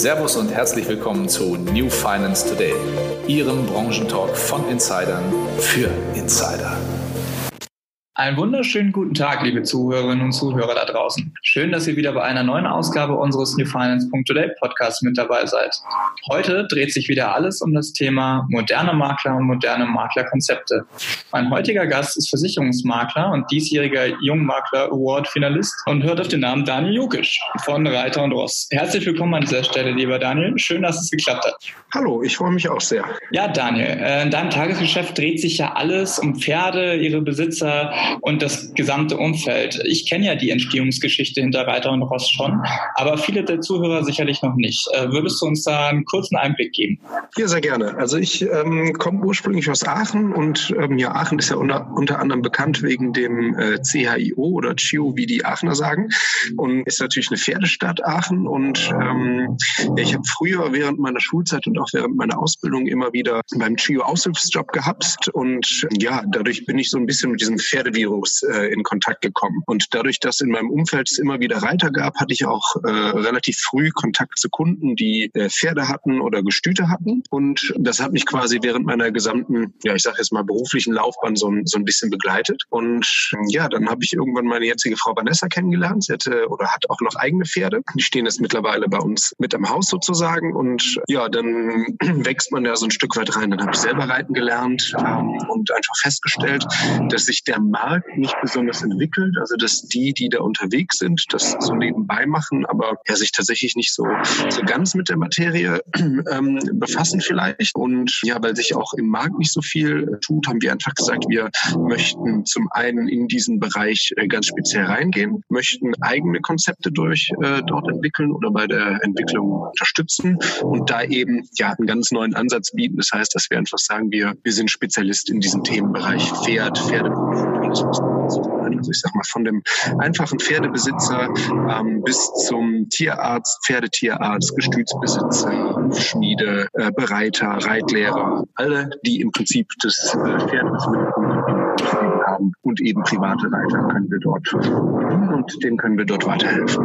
Servus und herzlich willkommen zu New Finance Today, Ihrem Branchentalk von Insidern für Insider. Einen wunderschönen guten Tag, liebe Zuhörerinnen und Zuhörer da draußen. Schön, dass ihr wieder bei einer neuen Ausgabe unseres New Finance.today Podcasts mit dabei seid. Heute dreht sich wieder alles um das Thema moderne Makler und moderne Maklerkonzepte. Mein heutiger Gast ist Versicherungsmakler und diesjähriger Jungmakler Award Finalist und hört auf den Namen Daniel Jukisch von Reiter und Ross. Herzlich willkommen an dieser Stelle, lieber Daniel. Schön, dass es geklappt hat. Hallo, ich freue mich auch sehr. Ja, Daniel, äh, in deinem Tagesgeschäft dreht sich ja alles um Pferde, ihre Besitzer, und das gesamte Umfeld. Ich kenne ja die Entstehungsgeschichte hinter Reiter und Ross schon, aber viele der Zuhörer sicherlich noch nicht. Äh, würdest du uns da einen kurzen Einblick geben? Ja, sehr gerne. Also ich ähm, komme ursprünglich aus Aachen und ähm, ja, Aachen ist ja unter, unter anderem bekannt wegen dem äh, CHIO oder CHIO, wie die Aachener sagen, und ist natürlich eine Pferdestadt Aachen und ähm, ja, ich habe früher während meiner Schulzeit und auch während meiner Ausbildung immer wieder beim CHIO Aushilfsjob gehabt und ja, dadurch bin ich so ein bisschen mit diesem Pferde Virus äh, in Kontakt gekommen. Und dadurch, dass in meinem Umfeld es immer wieder Reiter gab, hatte ich auch äh, relativ früh Kontakt zu Kunden, die äh, Pferde hatten oder Gestüte hatten. Und das hat mich quasi während meiner gesamten, ja, ich sage jetzt mal beruflichen Laufbahn so, so ein bisschen begleitet. Und ja, dann habe ich irgendwann meine jetzige Frau Vanessa kennengelernt. Sie hatte oder hat auch noch eigene Pferde. Die stehen jetzt mittlerweile bei uns mit am Haus sozusagen. Und ja, dann wächst man da so ein Stück weit rein. Dann habe ich selber reiten gelernt ähm, und einfach festgestellt, dass sich der Markt Markt nicht besonders entwickelt. Also dass die, die da unterwegs sind, das so nebenbei machen, aber ja, sich tatsächlich nicht so, so ganz mit der Materie ähm, befassen vielleicht. Und ja, weil sich auch im Markt nicht so viel tut, haben wir einfach gesagt, wir möchten zum einen in diesen Bereich äh, ganz speziell reingehen, möchten eigene Konzepte durch äh, dort entwickeln oder bei der Entwicklung unterstützen und da eben ja einen ganz neuen Ansatz bieten. Das heißt, dass wir einfach sagen, wir, wir sind Spezialist in diesem Themenbereich Pferd, Also ich sag mal von dem einfachen Pferdebesitzer ähm, bis zum Tierarzt, Pferdetierarzt, Gestütsbesitzer, Schmiede, äh, Bereiter, Reitlehrer, alle, die im Prinzip das äh, Pferdebusiness haben und eben private Reiter können wir dort und denen können wir dort weiterhelfen.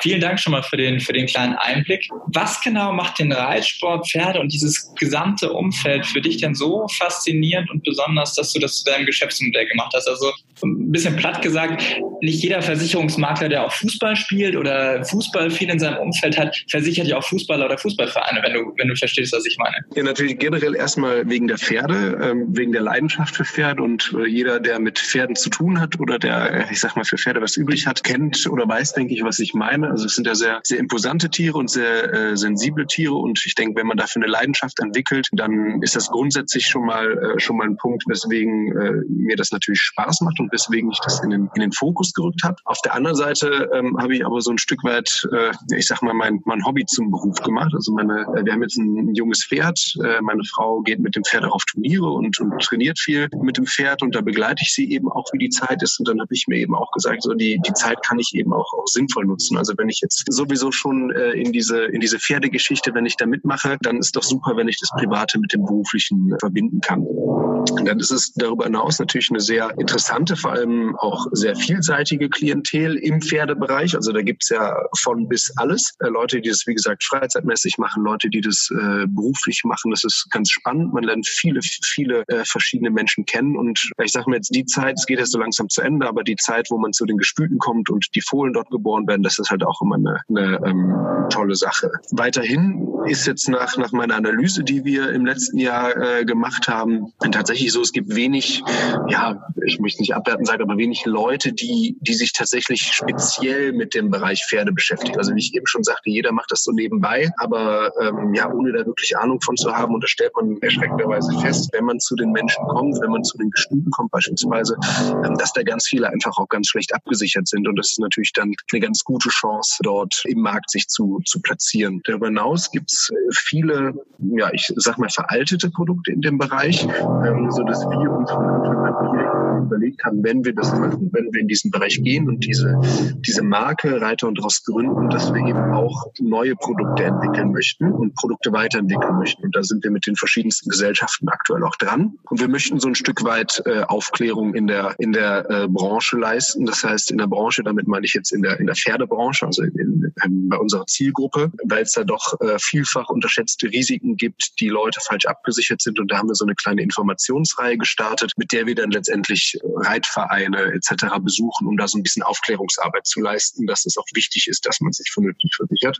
Vielen Dank schon mal für den, für den kleinen Einblick. Was genau macht den Reitsport, Pferde und dieses gesamte Umfeld für dich denn so faszinierend und besonders, dass du das zu deinem Geschäftsmodell gemacht hast? Also ein bisschen platt gesagt, nicht jeder Versicherungsmakler, der auch Fußball spielt oder Fußball viel in seinem Umfeld hat, versichert ja auch Fußballer oder Fußballvereine, wenn du, wenn du verstehst, was ich meine. Ja, natürlich generell erstmal wegen der Pferde, ähm, wegen der Leidenschaft für Pferde und äh, jeder, der mit Pferden zu tun hat oder der, äh, ich sag mal, für Pferde was übrig hat, kennt oder weiß, denke ich, was ich meine. Also es sind ja sehr, sehr imposante Tiere und sehr äh, sensible Tiere und ich denke, wenn man dafür eine Leidenschaft entwickelt, dann ist das grundsätzlich schon mal, äh, schon mal ein Punkt, weswegen äh, mir das natürlich Spaß macht und weswegen ich das in den, in den Fokus gerückt habe. Auf der anderen Seite ähm, habe ich aber so ein Stück weit, äh, ich sag mal, mein, mein Hobby zum Beruf gemacht. Also meine, äh, wir haben jetzt ein, ein junges Pferd. Äh, meine Frau geht mit dem Pferd auf Turniere und, und trainiert viel mit dem Pferd und da begleite ich sie eben auch, wie die Zeit ist. Und dann habe ich mir eben auch gesagt, so die, die Zeit kann ich eben auch, auch sinnvoll nutzen. Also wenn ich jetzt sowieso schon äh, in diese in diese Pferdegeschichte, wenn ich da mitmache, dann ist doch super, wenn ich das Private mit dem Beruflichen verbinden kann. Und dann ist es darüber hinaus natürlich eine sehr interessante, vor allem auch sehr vielseitige Klientel im Pferdebereich. Also da gibt's ja von bis alles. Äh, Leute, die das, wie gesagt, freizeitmäßig machen, Leute, die das äh, beruflich machen. Das ist ganz spannend. Man lernt viele, viele äh, verschiedene Menschen kennen. Und ich sage mir jetzt, die Zeit, es geht jetzt so langsam zu Ende, aber die Zeit, wo man zu den Gespülten kommt und die Fohlen dort geboren werden, das ist halt auch immer eine, eine ähm, tolle Sache. Weiterhin ist jetzt nach, nach meiner Analyse, die wir im letzten Jahr äh, gemacht haben, tatsächlich so, es gibt wenig, ja, ich möchte nicht abwerten sagen, aber wenig Leute, die, die sich tatsächlich speziell mit dem Bereich Pferde beschäftigen. Also wie ich eben schon sagte, jeder macht das so nebenbei, aber ähm, ja, ohne da wirklich Ahnung von zu haben, und das stellt man erschreckenderweise fest, wenn man zu den Menschen kommt, wenn man zu den Gestüten kommt beispielsweise, ähm, dass da ganz viele einfach auch ganz schlecht abgesichert sind. Und das ist natürlich dann eine ganz gute Chance, dort im Markt sich zu, zu platzieren. Darüber hinaus gibt es viele, ja, ich sag mal, veraltete Produkte in dem Bereich. Ähm, so dass wir uns von Anfang an überlegt haben, wenn wir das machen, wenn wir in diesen Bereich gehen und diese, diese Marke Reiter und Ross gründen, dass wir eben auch neue Produkte entwickeln möchten und Produkte weiterentwickeln möchten. Und da sind wir mit den verschiedensten Gesellschaften aktuell auch dran. Und wir möchten so ein Stück weit äh, Aufklärung in der, in der äh, Branche leisten. Das heißt, in der Branche, damit meine ich jetzt in der, in der Pferdebranche, also in, in, in bei unserer Zielgruppe, weil es da doch äh, vielfach unterschätzte Risiken gibt, die Leute falsch abgesichert sind. Und da haben wir so eine kleine Informationsreihe gestartet, mit der wir dann letztendlich Reitvereine etc. besuchen, um da so ein bisschen Aufklärungsarbeit zu leisten, dass es auch wichtig ist, dass man sich vernünftig versichert.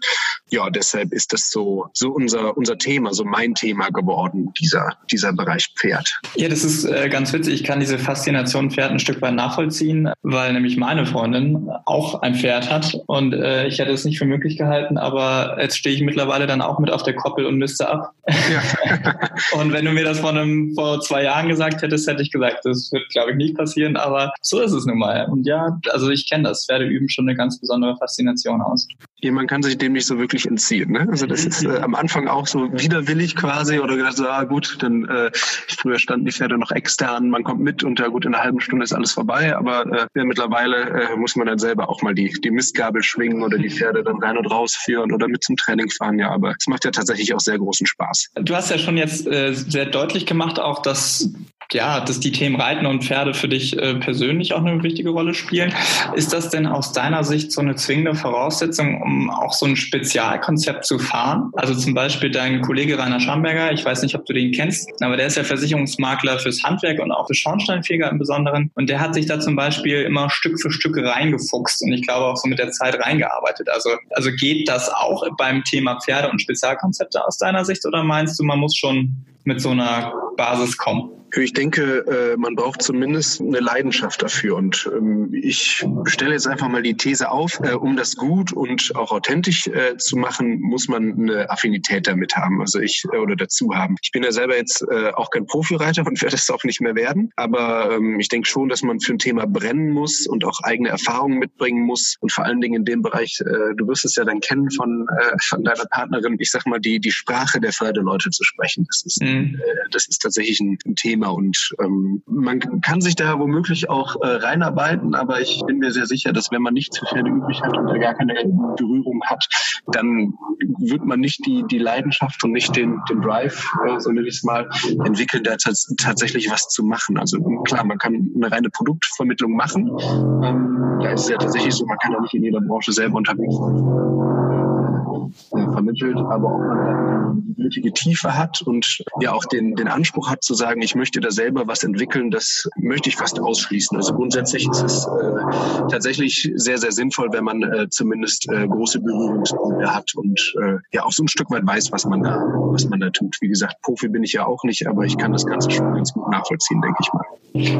Ja, deshalb ist das so, so unser, unser Thema, so mein Thema geworden, dieser, dieser Bereich Pferd. Ja, das ist äh, ganz witzig. Ich kann diese Faszination Pferd ein Stück weit nachvollziehen, weil nämlich meine Freundin auch ein Pferd hat und äh, ich hätte es nicht für möglich gehalten, aber jetzt stehe ich mittlerweile dann auch mit auf der Koppel und müsste ab. Ja. und wenn du mir das vor, einem, vor zwei Jahren gesagt hättest, hätte ich gesagt, das wird, glaube ich, nicht passieren, aber so ist es nun mal. Und ja, also ich kenne das. Pferde üben schon eine ganz besondere Faszination aus. Ja, man kann sich dem nicht so wirklich entziehen. Ne? Also das ist äh, am Anfang auch so widerwillig quasi oder gedacht so, ah gut, dann äh, früher standen die Pferde noch extern, man kommt mit und ja gut, in einer halben Stunde ist alles vorbei, aber äh, ja, mittlerweile äh, muss man dann selber auch mal die, die Mistgabel schwingen oder die Pferde dann rein und raus führen oder mit zum Training fahren, ja, aber es macht ja tatsächlich auch sehr großen Spaß. Du hast ja schon jetzt äh, sehr deutlich gemacht auch, dass ja, dass die Themen Reiten und Pferde für dich äh, persönlich auch eine wichtige Rolle spielen. Ist das denn aus deiner Sicht so eine zwingende Voraussetzung, um auch so ein Spezialkonzept zu fahren? Also zum Beispiel dein Kollege Rainer Schamberger, ich weiß nicht, ob du den kennst, aber der ist ja Versicherungsmakler fürs Handwerk und auch für Schornsteinfeger im Besonderen. Und der hat sich da zum Beispiel immer Stück für Stück reingefuchst und ich glaube auch so mit der Zeit reingearbeitet. Also, also geht das auch beim Thema Pferde und Spezialkonzepte aus deiner Sicht oder meinst du, man muss schon mit so einer Basis kommen? Ich denke, äh, man braucht zumindest eine Leidenschaft dafür. Und ähm, ich stelle jetzt einfach mal die These auf, äh, um das gut und auch authentisch äh, zu machen, muss man eine Affinität damit haben, also ich oder dazu haben. Ich bin ja selber jetzt auch kein Profireiter und werde es auch nicht mehr werden. Aber ähm, ich denke schon, dass man für ein Thema brennen muss und auch eigene Erfahrungen mitbringen muss. Und vor allen Dingen in dem Bereich, du wirst es ja dann kennen von, von deiner Partnerin, ich sag mal, die, die Sprache der Förderleute zu sprechen. Das ist, mhm. das ist tatsächlich ein, ein Thema Thema und ähm, man kann sich da womöglich auch äh, reinarbeiten, aber ich bin mir sehr sicher, dass wenn man nichts für Pferde übrig hat und da gar keine Berührung hat, dann wird man nicht die, die Leidenschaft und nicht den, den Drive, äh, so nenne ich es mal, entwickeln, da tatsächlich was zu machen. Also klar, man kann eine reine Produktvermittlung machen. Ähm, da ist es ja tatsächlich so, man kann ja nicht in jeder Branche selber unterwegs sein vermittelt, aber ob man dann die nötige Tiefe hat und ja auch den, den Anspruch hat zu sagen, ich möchte da selber was entwickeln, das möchte ich fast ausschließen. Also grundsätzlich ist es äh, tatsächlich sehr, sehr sinnvoll, wenn man äh, zumindest äh, große Berührungspunkte hat und äh, ja auch so ein Stück weit weiß, was man da, was man da tut. Wie gesagt, Profi bin ich ja auch nicht, aber ich kann das Ganze schon ganz gut nachvollziehen, denke ich mal.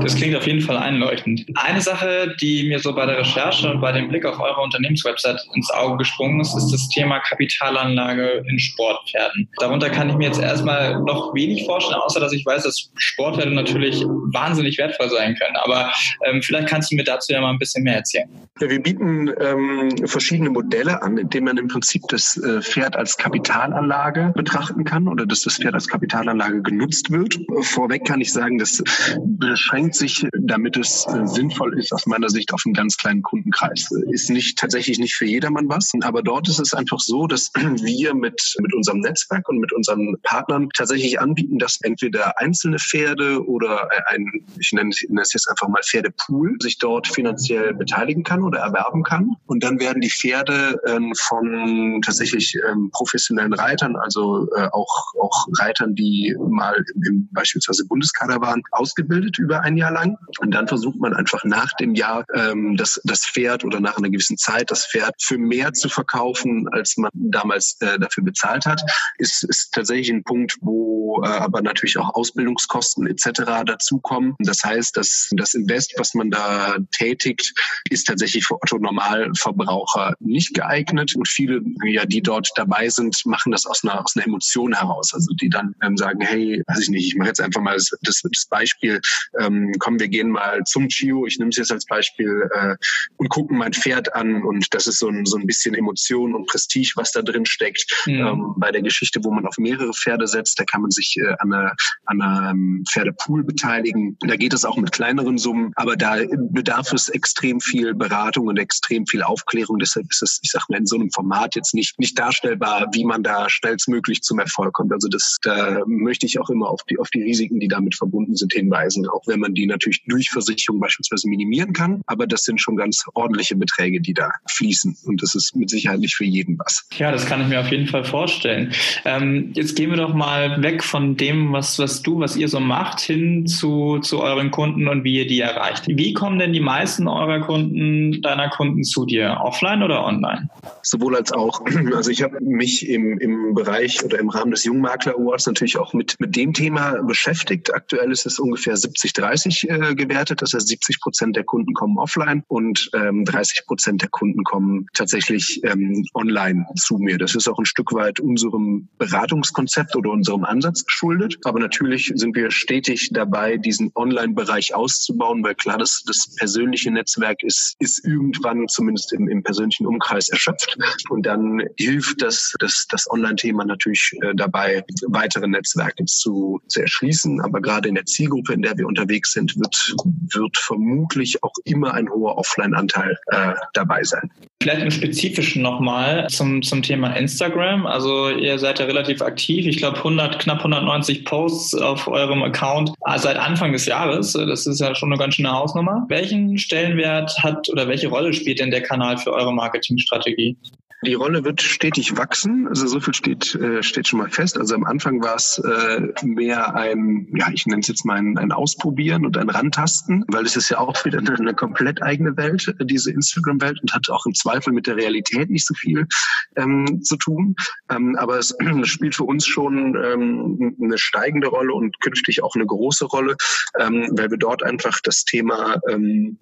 Das klingt auf jeden Fall einleuchtend. Eine Sache, die mir so bei der Recherche und bei dem Blick auf eure Unternehmenswebsite ins Auge gesprungen ist, ist das Thema Kapitalanlage in Sportpferden. Darunter kann ich mir jetzt erstmal noch wenig vorstellen, außer dass ich weiß, dass Sportpferde natürlich wahnsinnig wertvoll sein können. Aber ähm, vielleicht kannst du mir dazu ja mal ein bisschen mehr erzählen. Ja, wir bieten ähm, verschiedene Modelle an, in denen man im Prinzip das äh, Pferd als Kapitalanlage betrachten kann oder dass das Pferd als Kapitalanlage genutzt wird. Vorweg kann ich sagen, das beschränkt sich, damit es äh, sinnvoll ist, aus meiner Sicht auf einen ganz kleinen Kundenkreis. Ist nicht tatsächlich nicht für jedermann was, aber dort ist es einfach so, dass wir mit, mit unserem Netzwerk und mit unseren Partnern tatsächlich anbieten, dass entweder einzelne Pferde oder ein, ich nenne es jetzt einfach mal Pferdepool, sich dort finanziell beteiligen kann oder erwerben kann. Und dann werden die Pferde ähm, von tatsächlich ähm, professionellen Reitern, also äh, auch, auch Reitern, die mal im, im beispielsweise Bundeskader waren, ausgebildet über ein Jahr lang. Und dann versucht man einfach nach dem Jahr ähm, das, das Pferd oder nach einer gewissen Zeit das Pferd für mehr zu verkaufen, als man damals äh, dafür bezahlt hat, ist, ist tatsächlich ein Punkt, wo äh, aber natürlich auch Ausbildungskosten etc. dazukommen. Das heißt, dass das Invest, was man da tätigt, ist tatsächlich für Otto Normalverbraucher nicht geeignet. Und viele, ja, die dort dabei sind, machen das aus einer, aus einer Emotion heraus. Also die dann ähm, sagen, hey, weiß ich nicht, ich mache jetzt einfach mal das, das, das Beispiel, ähm, komm, wir gehen mal zum Chio, ich nehme es jetzt als Beispiel, äh, und gucken mein Pferd an. Und das ist so ein, so ein bisschen Emotion und Prestige, was was da drin steckt. Mhm. Ähm, bei der Geschichte, wo man auf mehrere Pferde setzt, da kann man sich äh, an einer, an einem Pferdepool beteiligen. Da geht es auch mit kleineren Summen, aber da bedarf es extrem viel Beratung und extrem viel Aufklärung. Deshalb ist es, ich sag mal, in so einem Format jetzt nicht, nicht darstellbar, wie man da schnellstmöglich zum Erfolg kommt. Also das, da möchte ich auch immer auf die, auf die Risiken, die damit verbunden sind, hinweisen, auch wenn man die natürlich durch Versicherung beispielsweise minimieren kann. Aber das sind schon ganz ordentliche Beträge, die da fließen. Und das ist mit Sicherheit nicht für jeden was. Ja, das kann ich mir auf jeden Fall vorstellen. Ähm, jetzt gehen wir doch mal weg von dem, was, was du, was ihr so macht, hin zu, zu euren Kunden und wie ihr die erreicht. Wie kommen denn die meisten eurer Kunden, deiner Kunden zu dir? Offline oder online? Sowohl als auch. Also ich habe mich im, im Bereich oder im Rahmen des Jungmakler Awards natürlich auch mit, mit dem Thema beschäftigt. Aktuell ist es ungefähr 70-30 äh, gewertet. Das heißt, 70 Prozent der Kunden kommen offline und ähm, 30 Prozent der Kunden kommen tatsächlich ähm, online zu mir. Das ist auch ein Stück weit unserem Beratungskonzept oder unserem Ansatz geschuldet. Aber natürlich sind wir stetig dabei, diesen Online-Bereich auszubauen, weil klar, das, das persönliche Netzwerk ist, ist irgendwann zumindest im, im persönlichen Umkreis erschöpft. Und dann hilft das, das, das Online-Thema natürlich äh, dabei, weitere Netzwerke zu, zu erschließen. Aber gerade in der Zielgruppe, in der wir unterwegs sind, wird, wird vermutlich auch immer ein hoher Offline-Anteil äh, dabei sein. Vielleicht im Spezifischen nochmal zum, zum Thema Instagram. Also ihr seid ja relativ aktiv. Ich glaube 100, knapp 190 Posts auf eurem Account ah, seit Anfang des Jahres. Das ist ja schon eine ganz schöne Hausnummer. Welchen Stellenwert hat oder welche Rolle spielt denn der Kanal für eure Marketingstrategie? Die Rolle wird stetig wachsen. Also so viel steht, äh, steht schon mal fest. Also am Anfang war es äh, mehr ein, ja, ich nenne es jetzt mal ein, ein Ausprobieren und ein Rantasten, weil es ist ja auch wieder eine, eine komplett eigene Welt, diese Instagram-Welt und hat auch im Zweifel mit der Realität nicht so viel ähm, zu tun. Ähm, aber es spielt für uns schon ähm, eine steigende Rolle und künftig auch eine große Rolle, ähm, weil wir dort einfach das Thema ähm,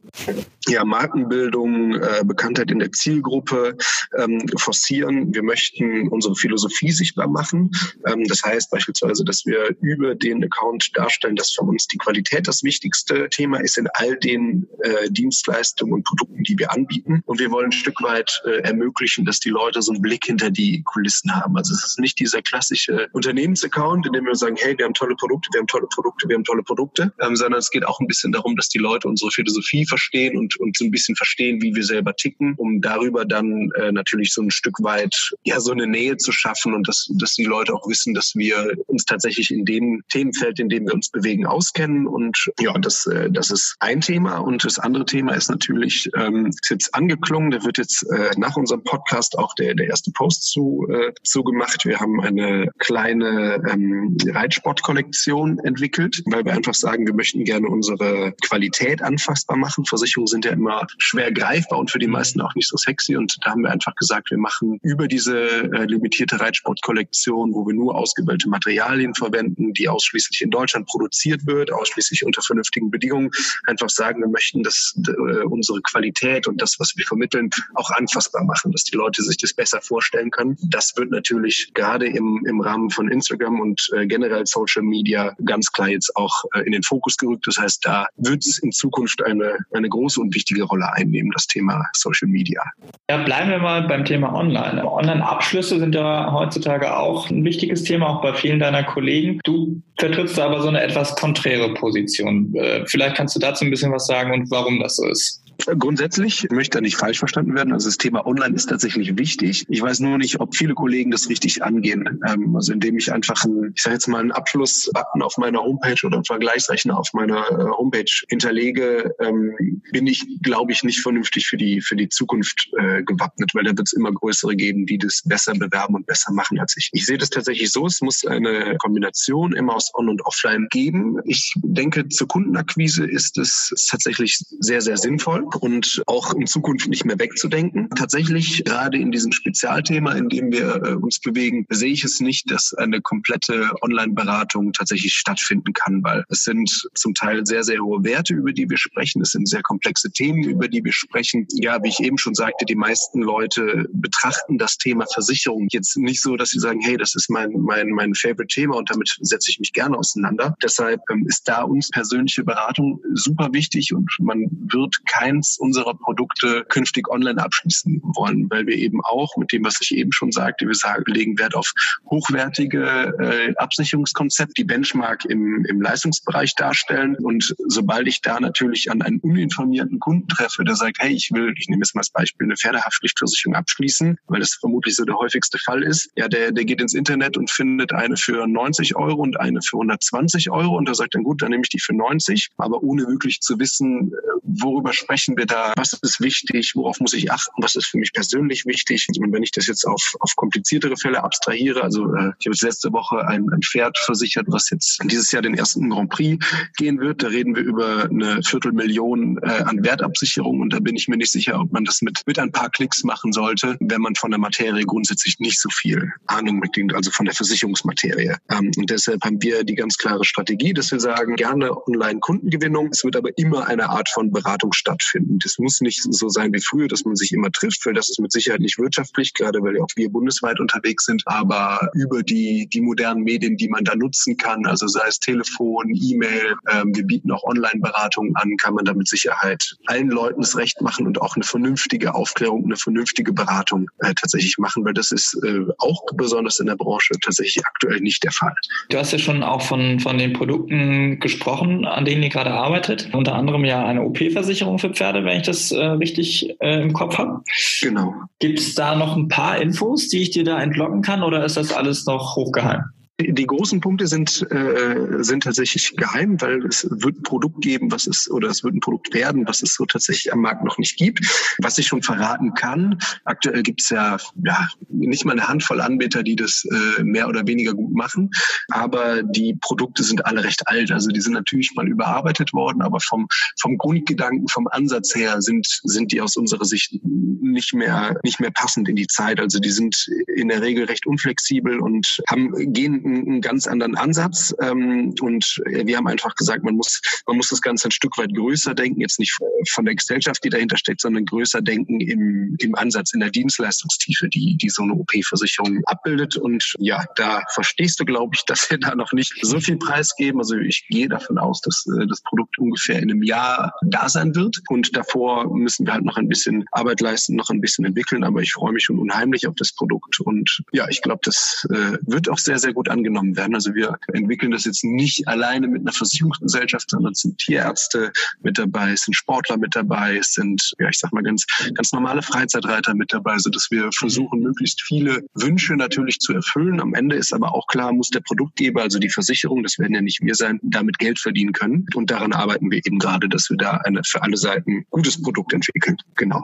ja, Markenbildung, äh, Bekanntheit in der Zielgruppe, ähm, forcieren. Wir möchten unsere Philosophie sichtbar machen. Ähm, das heißt beispielsweise, dass wir über den Account darstellen, dass für uns die Qualität das wichtigste Thema ist in all den äh, Dienstleistungen und Produkten, die wir anbieten. Und wir wollen ein Stück weit äh, ermöglichen, dass die Leute so einen Blick hinter die Kulissen haben. Also es ist nicht dieser klassische Unternehmensaccount, in dem wir sagen, hey, wir haben tolle Produkte, wir haben tolle Produkte, wir haben tolle Produkte, ähm, sondern es geht auch ein bisschen darum, dass die Leute unsere Philosophie verstehen und, und so ein bisschen verstehen, wie wir selber ticken, um darüber dann äh, natürlich so so ein Stück weit ja so eine Nähe zu schaffen und dass, dass die Leute auch wissen, dass wir uns tatsächlich in dem Themenfeld, in dem wir uns bewegen, auskennen. Und ja, das, äh, das ist ein Thema. Und das andere Thema ist natürlich, ähm, ist jetzt angeklungen, da wird jetzt äh, nach unserem Podcast auch der, der erste Post zu, äh, zu. Wir haben eine kleine ähm, Reitsportkollektion entwickelt, weil wir einfach sagen, wir möchten gerne unsere Qualität anfassbar machen. Versicherungen sind ja immer schwer greifbar und für die meisten auch nicht so sexy. Und da haben wir einfach gesagt, wir machen über diese äh, limitierte Reitsportkollektion, wo wir nur ausgewählte Materialien verwenden, die ausschließlich in Deutschland produziert wird, ausschließlich unter vernünftigen Bedingungen, einfach sagen, wir möchten, dass äh, unsere Qualität und das, was wir vermitteln, auch anfassbar machen, dass die Leute sich das besser vorstellen können. Das wird natürlich gerade im, im Rahmen von Instagram und äh, generell Social Media ganz klar jetzt auch äh, in den Fokus gerückt. Das heißt, da wird es in Zukunft eine, eine große und wichtige Rolle einnehmen, das Thema Social Media. Ja, bleiben wir mal beim Thema Thema Online. Online-Abschlüsse sind ja heutzutage auch ein wichtiges Thema, auch bei vielen deiner Kollegen. Du vertrittst aber so eine etwas konträre Position. Äh, vielleicht kannst du dazu ein bisschen was sagen und warum das so ist. Grundsätzlich möchte da nicht falsch verstanden werden. Also das Thema Online ist tatsächlich wichtig. Ich weiß nur nicht, ob viele Kollegen das richtig angehen. Ähm, also indem ich einfach, einen, ich sage jetzt mal, einen Abschlussbutton auf meiner Homepage oder einen Vergleichsrechner auf meiner äh, Homepage hinterlege, ähm, bin ich, glaube ich, nicht vernünftig für die für die Zukunft äh, gewappnet, weil da wird es immer größere geben, die das besser bewerben und besser machen als ich. Ich sehe das tatsächlich so: Es muss eine Kombination immer aus On und Offline geben. Ich denke, zur Kundenakquise ist es tatsächlich sehr sehr sinnvoll und auch in Zukunft nicht mehr wegzudenken. Tatsächlich gerade in diesem Spezialthema, in dem wir äh, uns bewegen, sehe ich es nicht, dass eine komplette Online-Beratung tatsächlich stattfinden kann, weil es sind zum Teil sehr, sehr hohe Werte, über die wir sprechen. Es sind sehr komplexe Themen, über die wir sprechen. Ja, wie ich eben schon sagte, die meisten Leute betrachten das Thema Versicherung jetzt nicht so, dass sie sagen, hey, das ist mein, mein, mein Favorite-Thema und damit setze ich mich gerne auseinander. Deshalb ähm, ist da uns persönliche Beratung super wichtig und man wird kein Prozent unserer Produkte künftig online abschließen wollen, weil wir eben auch mit dem, was ich eben schon sagte, wir sagen, legen Wert auf hochwertige äh, Absicherungskonzepte, die Benchmark im, im Leistungsbereich darstellen. Und sobald ich da natürlich an einen uninformierten Kunden treffe, der sagt, hey, ich will, ich nehme jetzt mal als Beispiel eine Pferdehaftpflichtversicherung abschließen, weil das vermutlich so der häufigste Fall ist, ja, der, der geht ins Internet und findet eine für 90 Euro und eine für 120 Euro und da sagt dann, gut, dann nehme ich die für 90, aber ohne wirklich zu wissen, äh, worüber sprechen wir da, was ist wichtig, worauf muss ich achten, was ist für mich persönlich wichtig. Und wenn ich das jetzt auf, auf kompliziertere Fälle abstrahiere, also äh, ich habe letzte Woche ein, ein Pferd versichert, was jetzt dieses Jahr den ersten Grand Prix gehen wird, da reden wir über eine Viertelmillion äh, an Wertabsicherung und da bin ich mir nicht sicher, ob man das mit, mit ein paar Klicks machen sollte, wenn man von der Materie grundsätzlich nicht so viel Ahnung mitbringt, also von der Versicherungsmaterie. Ähm, und deshalb haben wir die ganz klare Strategie, dass wir sagen, gerne Online-Kundengewinnung. Es wird aber immer eine Art von Beratung stattfinden. Das muss nicht so sein wie früher, dass man sich immer trifft, weil das ist mit Sicherheit nicht wirtschaftlich, gerade weil ja auch wir bundesweit unterwegs sind. Aber über die, die modernen Medien, die man da nutzen kann, also sei es Telefon, E-Mail, ähm, wir bieten auch Online-Beratungen an, kann man da mit Sicherheit allen Leuten das Recht machen und auch eine vernünftige Aufklärung, eine vernünftige Beratung äh, tatsächlich machen, weil das ist äh, auch besonders in der Branche tatsächlich aktuell nicht der Fall. Du hast ja schon auch von, von den Produkten gesprochen, an denen ihr gerade arbeitet. Unter anderem ja eine OP-Versicherung für Pferde, wenn ich das äh, richtig äh, im Kopf habe. Genau. Gibt es da noch ein paar Infos, die ich dir da entlocken kann oder ist das alles noch hochgeheim? Die großen Punkte sind, äh, sind tatsächlich geheim, weil es wird ein Produkt geben, was es, oder es wird ein Produkt werden, was es so tatsächlich am Markt noch nicht gibt. Was ich schon verraten kann, aktuell gibt es ja, ja nicht mal eine Handvoll Anbieter, die das äh, mehr oder weniger gut machen, aber die Produkte sind alle recht alt. Also die sind natürlich mal überarbeitet worden, aber vom, vom Grundgedanken, vom Ansatz her sind, sind die aus unserer Sicht nicht mehr, nicht mehr passend in die Zeit. Also die sind in der Regel recht unflexibel und haben, gehen einen ganz anderen Ansatz. Ähm, und wir haben einfach gesagt, man muss, man muss das Ganze ein Stück weit größer denken, jetzt nicht von der Gesellschaft, die dahinter steckt, sondern größer denken im, im Ansatz, in der Dienstleistungstiefe, die, die so eine OP-Versicherung abbildet. Und ja, da verstehst du, glaube ich, dass wir da noch nicht so viel Preis geben. Also ich gehe davon aus, dass äh, das Produkt ungefähr in einem Jahr da sein wird. Und davor müssen wir halt noch ein bisschen Arbeit leisten, noch ein bisschen entwickeln. Aber ich freue mich schon unheimlich auf das Produkt. Und ja, ich glaube, das äh, wird auch sehr, sehr gut angenommen angenommen werden. Also wir entwickeln das jetzt nicht alleine mit einer Versicherungsgesellschaft, sondern sind Tierärzte mit dabei, sind Sportler mit dabei, sind, ja, ich sag mal, ganz, ganz normale Freizeitreiter mit dabei, so dass wir versuchen, möglichst viele Wünsche natürlich zu erfüllen. Am Ende ist aber auch klar, muss der Produktgeber, also die Versicherung, das werden ja nicht wir sein, damit Geld verdienen können. Und daran arbeiten wir eben gerade, dass wir da eine für alle Seiten gutes Produkt entwickeln. Genau.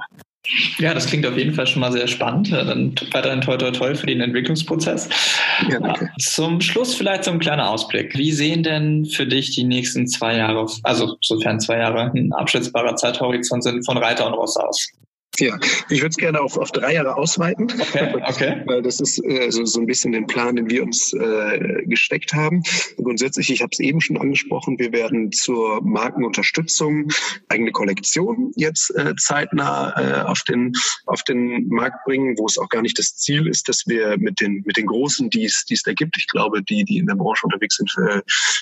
Ja, das klingt auf jeden Fall schon mal sehr spannend. Dann weiterhin toi toi toi für den Entwicklungsprozess. Ja, danke. Zum Schluss vielleicht so ein kleiner Ausblick. Wie sehen denn für dich die nächsten zwei Jahre, also sofern zwei Jahre ein abschätzbarer Zeithorizont sind, von Reiter und Ross aus? Ja, ich würde es gerne auf, auf drei Jahre ausweiten, okay, okay. weil das ist äh, so, so ein bisschen den Plan, den wir uns äh, gesteckt haben. Grundsätzlich, ich habe es eben schon angesprochen, wir werden zur Markenunterstützung eigene Kollektion jetzt äh, zeitnah äh, auf, den, auf den Markt bringen, wo es auch gar nicht das Ziel ist, dass wir mit den, mit den Großen, die es da gibt, ich glaube, die, die in der Branche unterwegs sind, äh,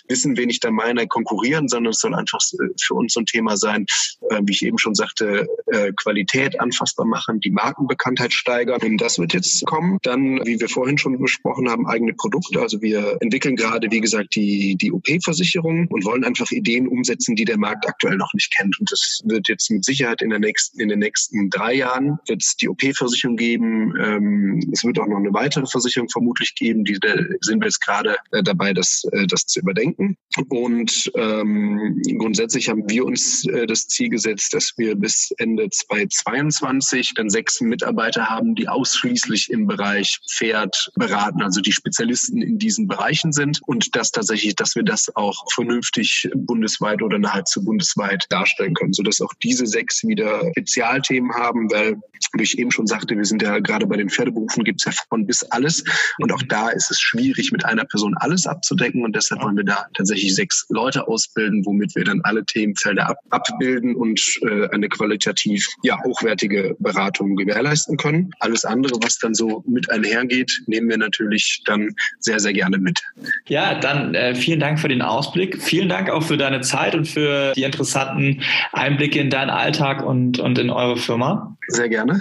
wissen, wen ich da meine, konkurrieren, sondern es soll einfach äh, für uns so ein Thema sein, äh, wie ich eben schon sagte, äh, Qualität anfassbar machen, die Markenbekanntheit steigern. Und das wird jetzt kommen. Dann, wie wir vorhin schon besprochen haben, eigene Produkte. Also wir entwickeln gerade, wie gesagt, die, die OP-Versicherung und wollen einfach Ideen umsetzen, die der Markt aktuell noch nicht kennt. Und das wird jetzt mit Sicherheit in, der nächsten, in den nächsten drei Jahren wird es die OP-Versicherung geben. Ähm, es wird auch noch eine weitere Versicherung vermutlich geben. Die sind wir jetzt gerade äh, dabei, das, äh, das zu überdenken. Und ähm, grundsätzlich haben wir uns äh, das Ziel gesetzt, dass wir bis Ende 2022 24 dann sechs Mitarbeiter haben, die ausschließlich im Bereich Pferd beraten, also die Spezialisten in diesen Bereichen sind. Und das tatsächlich, dass wir das auch vernünftig bundesweit oder nahezu bundesweit darstellen können, sodass auch diese sechs wieder Spezialthemen haben, weil wie ich eben schon sagte, wir sind ja gerade bei den Pferdeberufen gibt es ja von bis alles. Und auch da ist es schwierig, mit einer Person alles abzudecken. Und deshalb wollen wir da tatsächlich sechs Leute ausbilden, womit wir dann alle Themenfelder ab abbilden und äh, eine qualitativ ja hochwertige richtige Beratung gewährleisten können. Alles andere, was dann so mit einhergeht, nehmen wir natürlich dann sehr, sehr gerne mit. Ja, dann äh, vielen Dank für den Ausblick. Vielen Dank auch für deine Zeit und für die interessanten Einblicke in deinen Alltag und, und in eure Firma. Sehr gerne.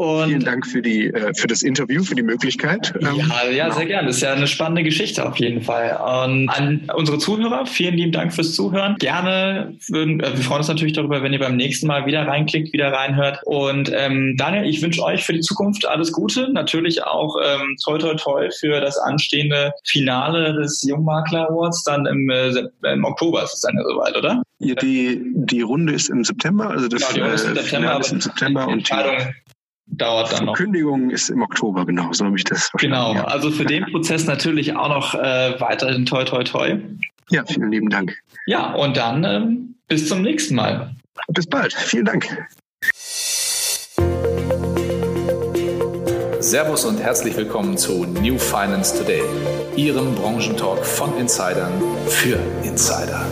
Und Vielen Dank für, die, äh, für das Interview, für die Möglichkeit. Ähm, ja, ja, sehr gerne. Das ist ja eine spannende Geschichte auf jeden Fall. Und an unsere Zuhörer, vielen lieben Dank fürs Zuhören. Gerne würden, äh, wir freuen uns natürlich darüber, wenn ihr beim nächsten Mal wieder reinklickt, wieder reinhört. Und ähm, Daniel, ich wünsche euch für die Zukunft alles Gute. Natürlich auch ähm, toi toi toi für das anstehende Finale des Jungmakler Awards dann im, äh, im Oktober ist es dann ja soweit, oder? Ja, die, die Runde ist im September, also das genau, die Runde ist im äh, September, ist im September und die dauert dann noch. Kündigung ist im Oktober, genau, so habe ich das verstanden. Genau, ja. also für den Prozess natürlich auch noch äh, weiterhin toi toi toi. Ja, vielen lieben Dank. Ja, und dann ähm, bis zum nächsten Mal. Bis bald, vielen Dank. Servus und herzlich willkommen zu New Finance Today, Ihrem Branchentalk von Insidern für Insider.